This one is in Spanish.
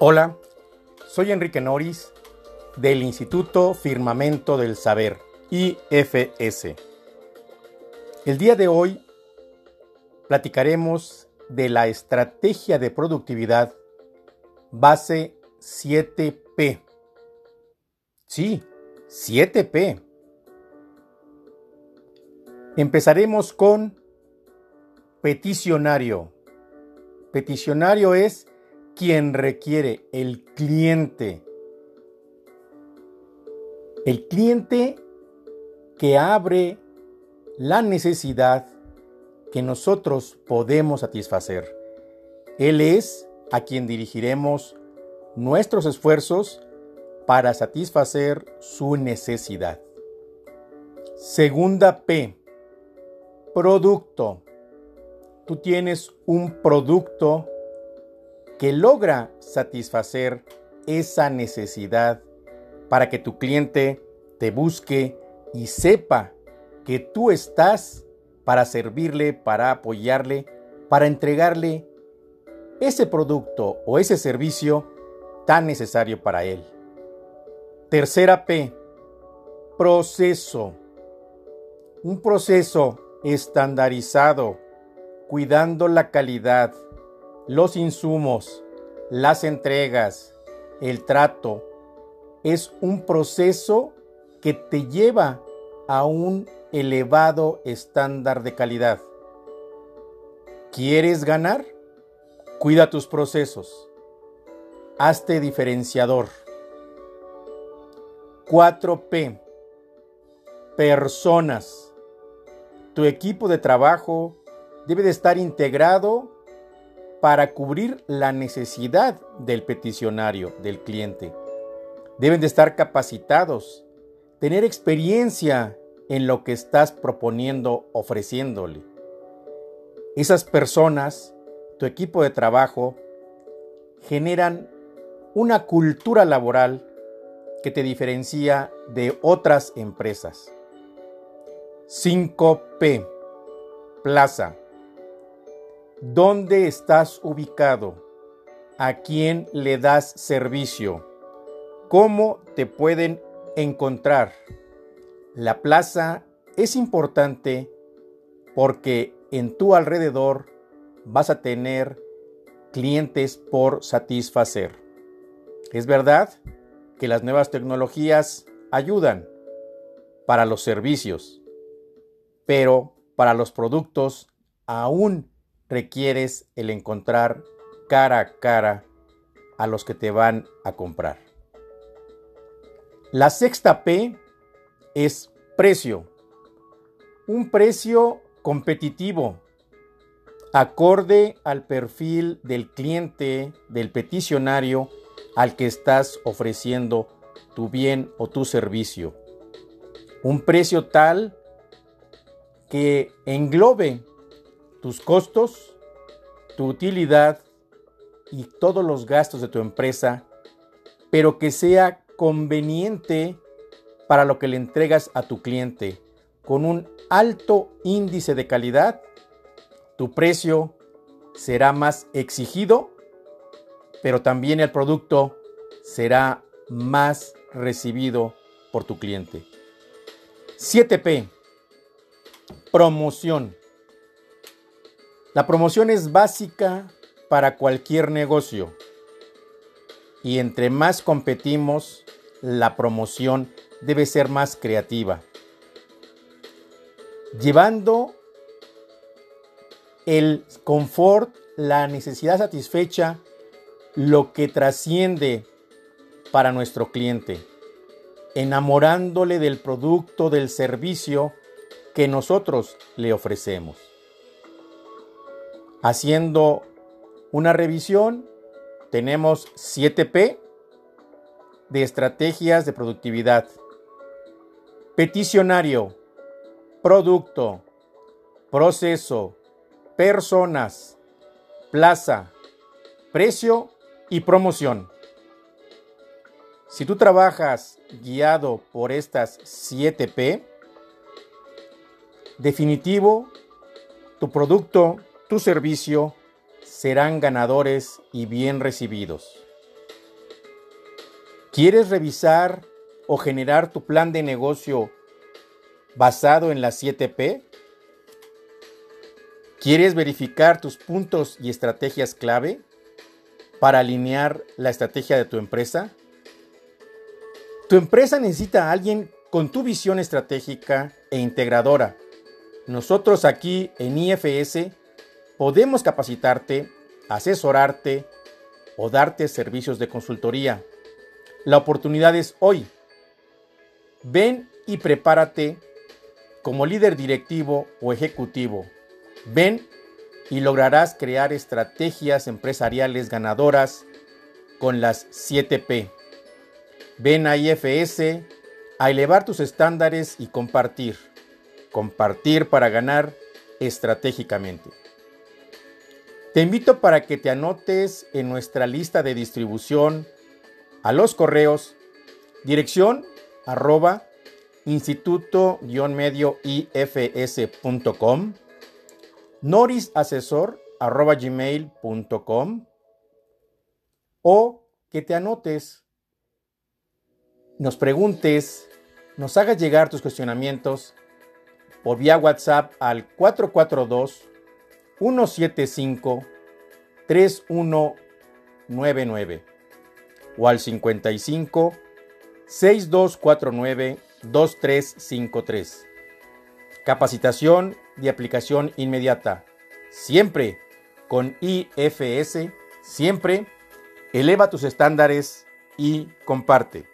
Hola, soy Enrique Noris del Instituto Firmamento del Saber, IFS. El día de hoy platicaremos de la estrategia de productividad base 7P. Sí, 7P. Empezaremos con peticionario. Peticionario es quien requiere, el cliente. El cliente que abre la necesidad que nosotros podemos satisfacer. Él es a quien dirigiremos nuestros esfuerzos para satisfacer su necesidad. Segunda P. Producto. Tú tienes un producto que logra satisfacer esa necesidad para que tu cliente te busque y sepa que tú estás para servirle, para apoyarle, para entregarle ese producto o ese servicio tan necesario para él. Tercera P, proceso. Un proceso estandarizado, cuidando la calidad, los insumos, las entregas, el trato, es un proceso que te lleva a un elevado estándar de calidad. ¿Quieres ganar? Cuida tus procesos. Hazte diferenciador. 4P. Personas. Tu equipo de trabajo debe de estar integrado para cubrir la necesidad del peticionario, del cliente. Deben de estar capacitados, tener experiencia en lo que estás proponiendo, ofreciéndole. Esas personas, tu equipo de trabajo, generan una cultura laboral que te diferencia de otras empresas. 5P. Plaza. ¿Dónde estás ubicado? ¿A quién le das servicio? ¿Cómo te pueden encontrar? La plaza es importante porque en tu alrededor vas a tener clientes por satisfacer. Es verdad que las nuevas tecnologías ayudan para los servicios, pero para los productos aún requieres el encontrar cara a cara a los que te van a comprar. La sexta P es precio. Un precio competitivo, acorde al perfil del cliente, del peticionario al que estás ofreciendo tu bien o tu servicio. Un precio tal que englobe tus costos, tu utilidad y todos los gastos de tu empresa, pero que sea conveniente para lo que le entregas a tu cliente con un alto índice de calidad, tu precio será más exigido, pero también el producto será más recibido por tu cliente. 7P. Promoción. La promoción es básica para cualquier negocio. Y entre más competimos, la promoción debe ser más creativa, llevando el confort, la necesidad satisfecha, lo que trasciende para nuestro cliente, enamorándole del producto, del servicio que nosotros le ofrecemos haciendo una revisión, tenemos 7P de estrategias de productividad. Peticionario, producto, proceso, personas, plaza, precio y promoción. Si tú trabajas guiado por estas 7P, definitivo, tu producto tu servicio serán ganadores y bien recibidos. ¿Quieres revisar o generar tu plan de negocio basado en las 7P? ¿Quieres verificar tus puntos y estrategias clave para alinear la estrategia de tu empresa? Tu empresa necesita a alguien con tu visión estratégica e integradora. Nosotros aquí en IFS podemos capacitarte, asesorarte o darte servicios de consultoría. La oportunidad es hoy. Ven y prepárate como líder directivo o ejecutivo Ven y lograrás crear estrategias empresariales ganadoras con las 7P. Ven a IFS a elevar tus estándares y compartir. Compartir para ganar estratégicamente. Te invito para que te anotes en nuestra lista de distribución a los correos dirección arroba instituto-medio ifs.com norisasesor.gmail.com o que te anotes, nos preguntes, nos hagas llegar tus cuestionamientos por vía WhatsApp al 442 175 3199 o al 55 6249 2353. Capacitación de aplicación inmediata. Siempre con IFS, siempre eleva tus estándares y comparte.